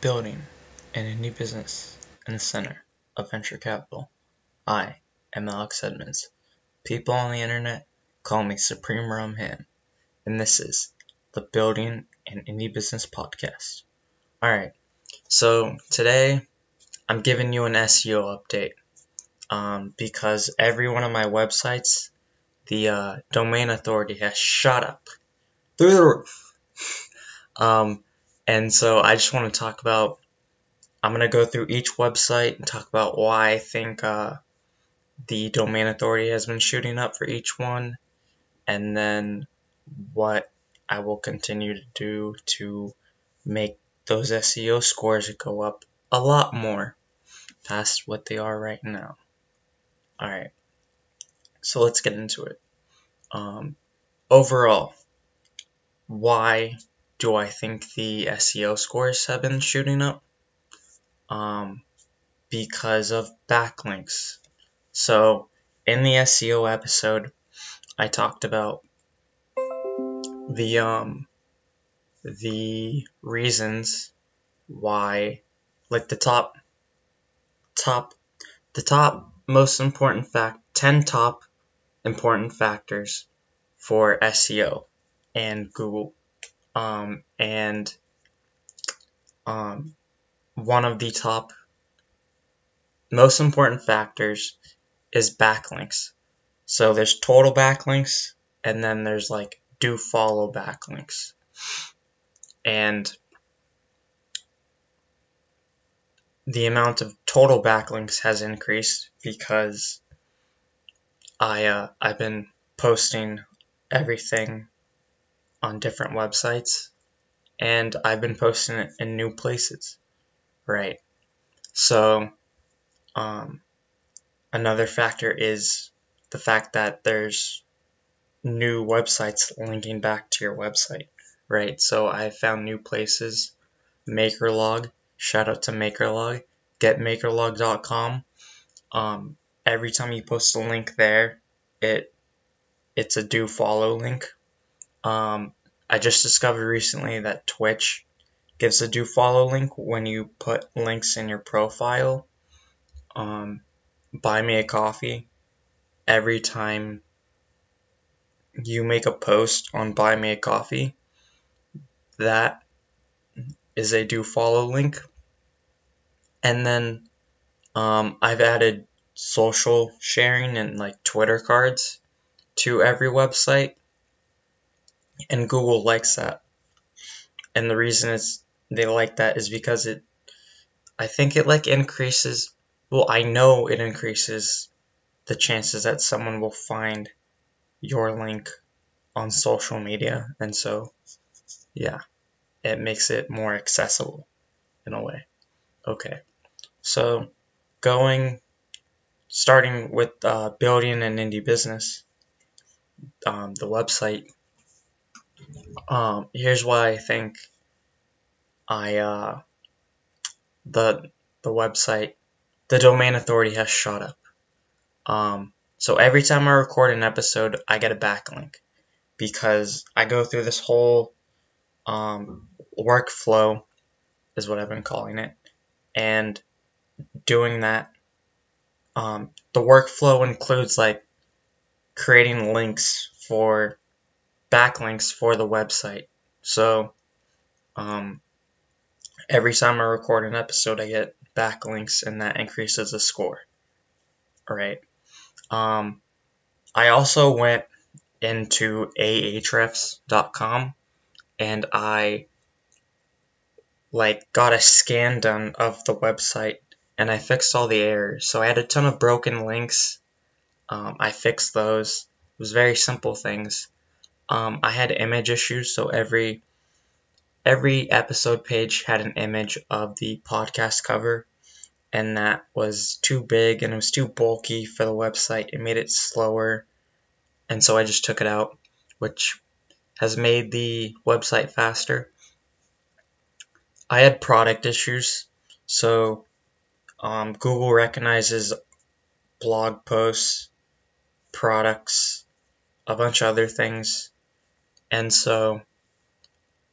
building an indie business in the center of venture capital. I am Alex Edmonds. People on the internet call me Supreme Rum Ham, and this is the Building an Indie Business podcast. Alright, so today I'm giving you an SEO update um, because every one of my websites, the uh, domain authority has shot up through the roof. Um, and so I just want to talk about, I'm going to go through each website and talk about why I think uh, the domain authority has been shooting up for each one, and then what I will continue to do to make those SEO scores go up a lot more past what they are right now. Alright, so let's get into it. Um, overall, why do I think the SEO scores have been shooting up? Um, because of backlinks. So, in the SEO episode, I talked about the um, the reasons why, like the top, top, the top most important fact, ten top important factors for SEO and Google um, and um, one of the top most important factors is backlinks. So there's total backlinks, and then there's like do follow backlinks. And the amount of total backlinks has increased because I uh, I've been posting everything on different websites and I've been posting it in new places. Right. So, um, another factor is the fact that there's new websites linking back to your website. Right. So I found new places. MakerLog. Shout out to MakerLog. GetMakerLog.com. Um, every time you post a link there, it it's a do follow link um, I just discovered recently that Twitch gives a do follow link when you put links in your profile. Um, buy me a coffee every time you make a post on buy me a coffee. That is a do follow link. And then um, I've added social sharing and like Twitter cards to every website and Google likes that. And the reason it's they like that is because it I think it like increases well, I know it increases the chances that someone will find your link on social media and so yeah, it makes it more accessible in a way. Okay. So going starting with uh, building an indie business um, the website um, here's why I think I uh, the the website the domain authority has shot up. Um, so every time I record an episode, I get a backlink because I go through this whole um, workflow, is what I've been calling it, and doing that. Um, the workflow includes like creating links for backlinks for the website. So um, every time I record an episode, I get backlinks, and that increases the score. All right. Um, I also went into ahrefs.com and I like got a scan done of the website and I fixed all the errors. So I had a ton of broken links. Um, I fixed those. It was very simple things. Um, I had image issues, so every every episode page had an image of the podcast cover, and that was too big and it was too bulky for the website. It made it slower, and so I just took it out, which has made the website faster. I had product issues, so um, Google recognizes blog posts, products, a bunch of other things and so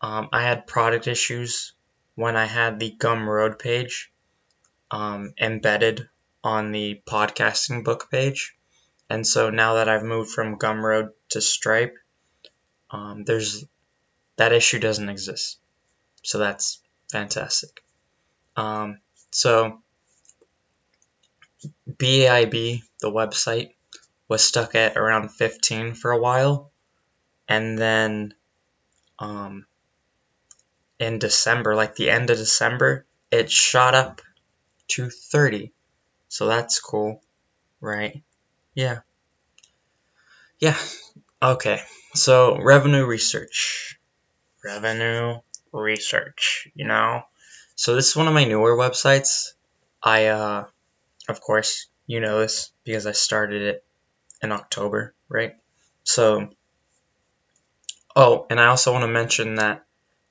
um, I had product issues when I had the Gumroad page um, embedded on the podcasting book page. And so now that I've moved from Gumroad to Stripe, um, there's that issue doesn't exist. So that's fantastic. Um, so BAIB, the website, was stuck at around 15 for a while, and then um, in December, like the end of December, it shot up to 30. So that's cool, right? Yeah. Yeah. Okay. So revenue research. Revenue research, you know? So this is one of my newer websites. I uh of course, you know this because I started it in October, right? So Oh, and I also want to mention that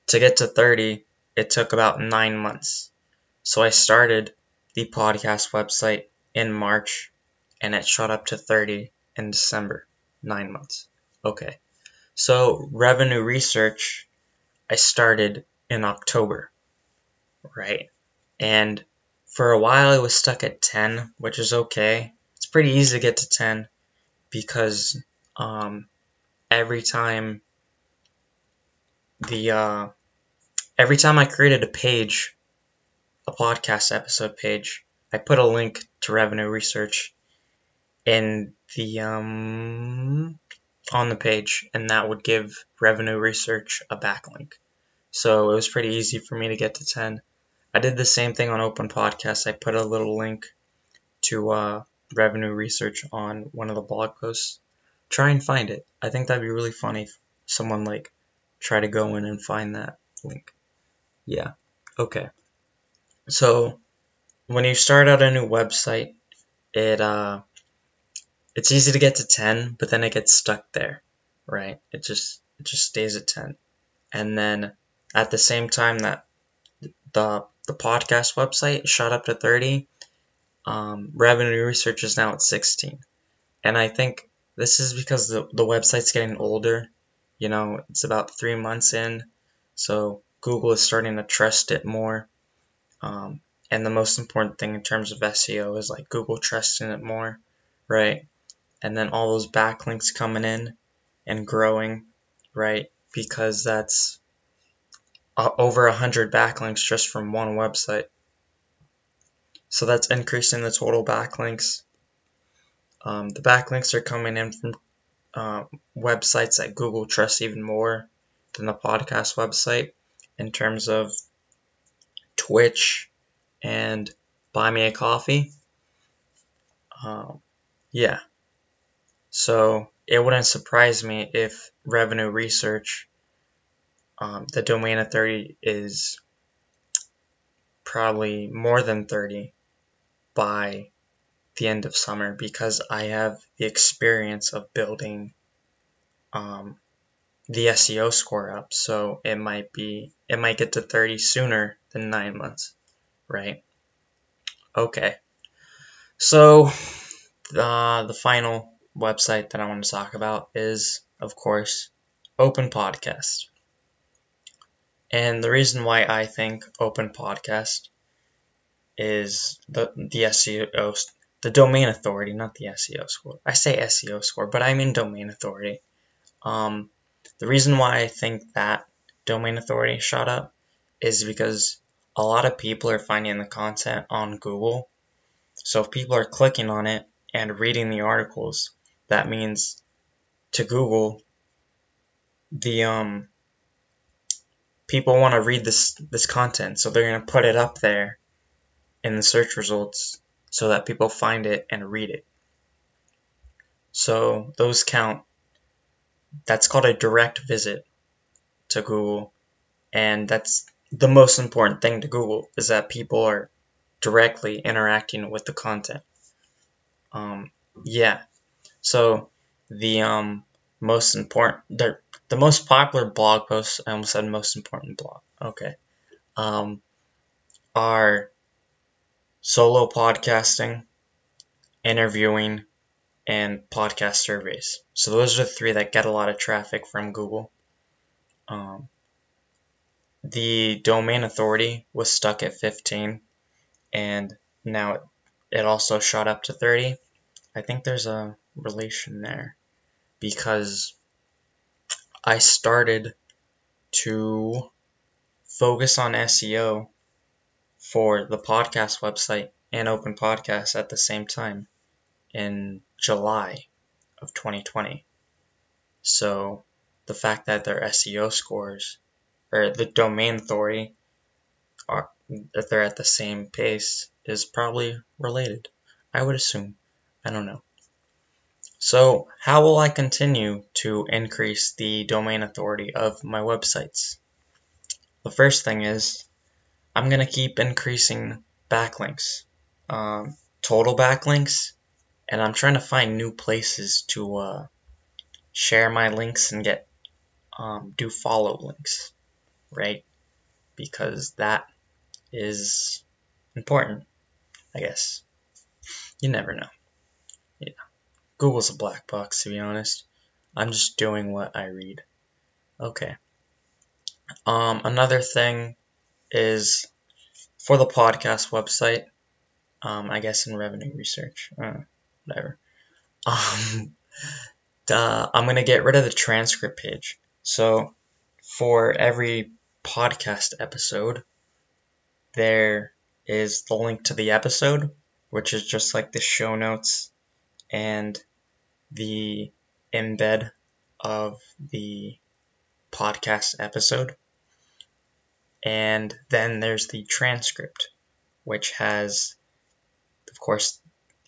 to get to 30, it took about 9 months. So I started the podcast website in March and it shot up to 30 in December. 9 months. Okay. So revenue research I started in October, right? And for a while I was stuck at 10, which is okay. It's pretty easy to get to 10 because um, every time the uh, every time I created a page, a podcast episode page, I put a link to revenue research in the um, on the page, and that would give revenue research a backlink. So it was pretty easy for me to get to 10. I did the same thing on Open Podcast. I put a little link to uh, revenue research on one of the blog posts. Try and find it. I think that'd be really funny if someone like try to go in and find that link. Yeah. Okay. So when you start out a new website, it uh it's easy to get to 10, but then it gets stuck there, right? It just it just stays at 10. And then at the same time that the the podcast website shot up to 30, um, revenue research is now at 16. And I think this is because the, the website's getting older. You know, it's about three months in, so Google is starting to trust it more. Um, and the most important thing in terms of SEO is like Google trusting it more, right? And then all those backlinks coming in and growing, right? Because that's uh, over a hundred backlinks just from one website. So that's increasing the total backlinks. Um, the backlinks are coming in from uh, websites that Google trusts even more than the podcast website in terms of Twitch and Buy Me a Coffee. Um, yeah. So it wouldn't surprise me if revenue research, um, the domain of 30 is probably more than 30 by the end of summer because I have the experience of building um, the SEO score up. So it might be, it might get to 30 sooner than nine months, right? Okay. So uh, the final website that I want to talk about is, of course, Open Podcast. And the reason why I think Open Podcast is the the SEO the domain authority, not the SEO score. I say SEO score, but I mean domain authority. Um, the reason why I think that domain authority shot up is because a lot of people are finding the content on Google. So if people are clicking on it and reading the articles, that means to Google, the um, people want to read this this content, so they're gonna put it up there in the search results so that people find it and read it. So those count. That's called a direct visit to Google, and that's the most important thing to Google is that people are directly interacting with the content. Um, yeah. So the um, most important, the, the most popular blog posts, I almost said most important blog, okay, um, are solo podcasting, interviewing, and podcast surveys. So those are the three that get a lot of traffic from Google. Um, the domain authority was stuck at 15 and now it, it also shot up to 30. I think there's a relation there because I started to focus on SEO for the podcast website and Open Podcast at the same time in July of 2020. So the fact that their SEO scores or the domain authority are that they're at the same pace is probably related. I would assume. I don't know. So, how will I continue to increase the domain authority of my websites? The first thing is I'm going to keep increasing backlinks, um, total backlinks, and I'm trying to find new places to uh, share my links and get um, do follow links, right? Because that is important, I guess. You never know. Yeah. Google's a black box, to be honest. I'm just doing what I read. Okay. Um, another thing is for the podcast website. Um, I guess in revenue research, uh, whatever. Um, the, I'm gonna get rid of the transcript page. So for every podcast episode, there is the link to the episode, which is just like the show notes and the embed of the podcast episode. And then there's the transcript, which has, of course,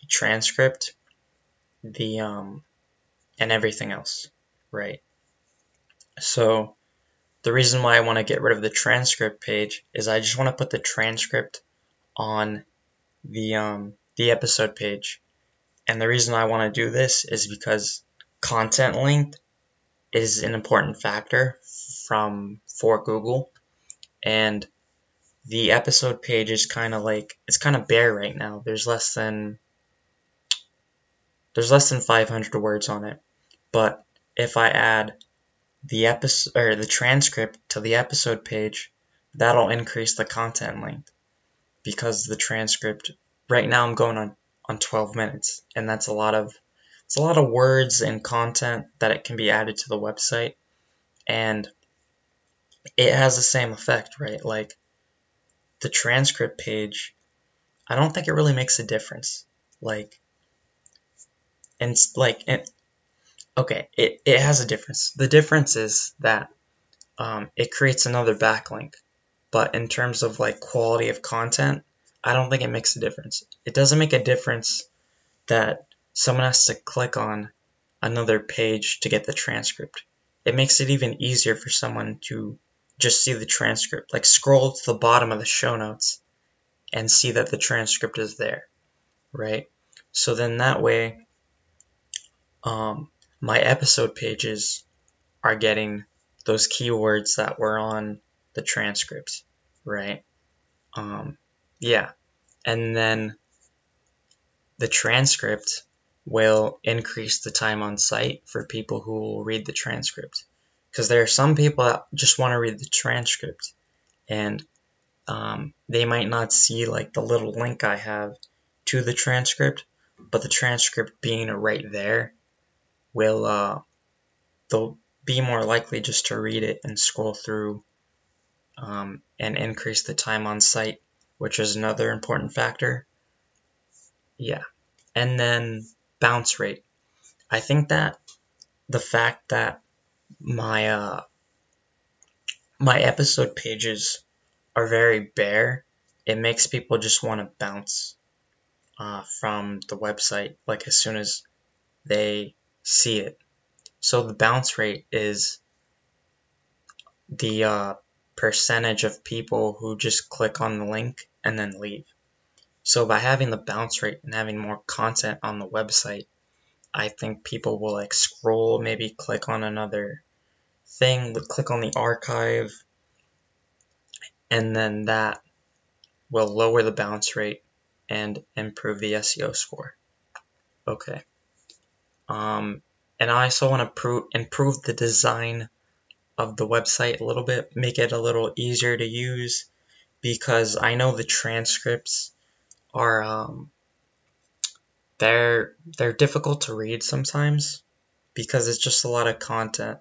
the transcript, the um, and everything else, right? So the reason why I want to get rid of the transcript page is I just want to put the transcript on the um, the episode page. And the reason I want to do this is because content length is an important factor from for Google and the episode page is kind of like it's kind of bare right now. There's less than there's less than 500 words on it. But if I add the episode or the transcript to the episode page, that'll increase the content length because the transcript right now I'm going on on 12 minutes and that's a lot of it's a lot of words and content that it can be added to the website and it has the same effect, right? Like the transcript page, I don't think it really makes a difference. Like, and like, it, okay, it, it has a difference. The difference is that um, it creates another backlink, but in terms of like quality of content, I don't think it makes a difference. It doesn't make a difference that someone has to click on another page to get the transcript. It makes it even easier for someone to just see the transcript. Like scroll to the bottom of the show notes and see that the transcript is there, right? So then that way, um, my episode pages are getting those keywords that were on the transcripts, right? Um, yeah. And then the transcript will increase the time on site for people who will read the transcript because there are some people that just want to read the transcript and um, they might not see like the little link I have to the transcript, but the transcript being right there will uh, they'll be more likely just to read it and scroll through um, and increase the time on site, which is another important factor. Yeah, and then bounce rate. I think that the fact that my uh my episode pages are very bare. It makes people just want to bounce uh, from the website like as soon as they see it. So the bounce rate is the uh, percentage of people who just click on the link and then leave. So by having the bounce rate and having more content on the website, I think people will like scroll, maybe click on another thing, click on the archive, and then that will lower the bounce rate and improve the SEO score. Okay. Um, and I also want to improve the design of the website a little bit, make it a little easier to use because I know the transcripts are um, they're they're difficult to read sometimes because it's just a lot of content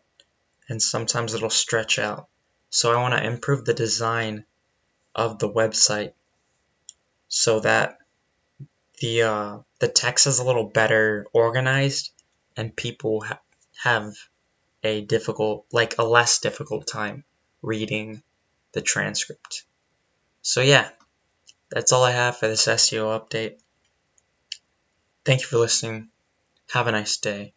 and sometimes it'll stretch out. So I want to improve the design of the website so that the uh, the text is a little better organized and people ha- have a difficult like a less difficult time reading the transcript. So yeah, that's all I have for this SEO update. Thank you for listening. Have a nice day.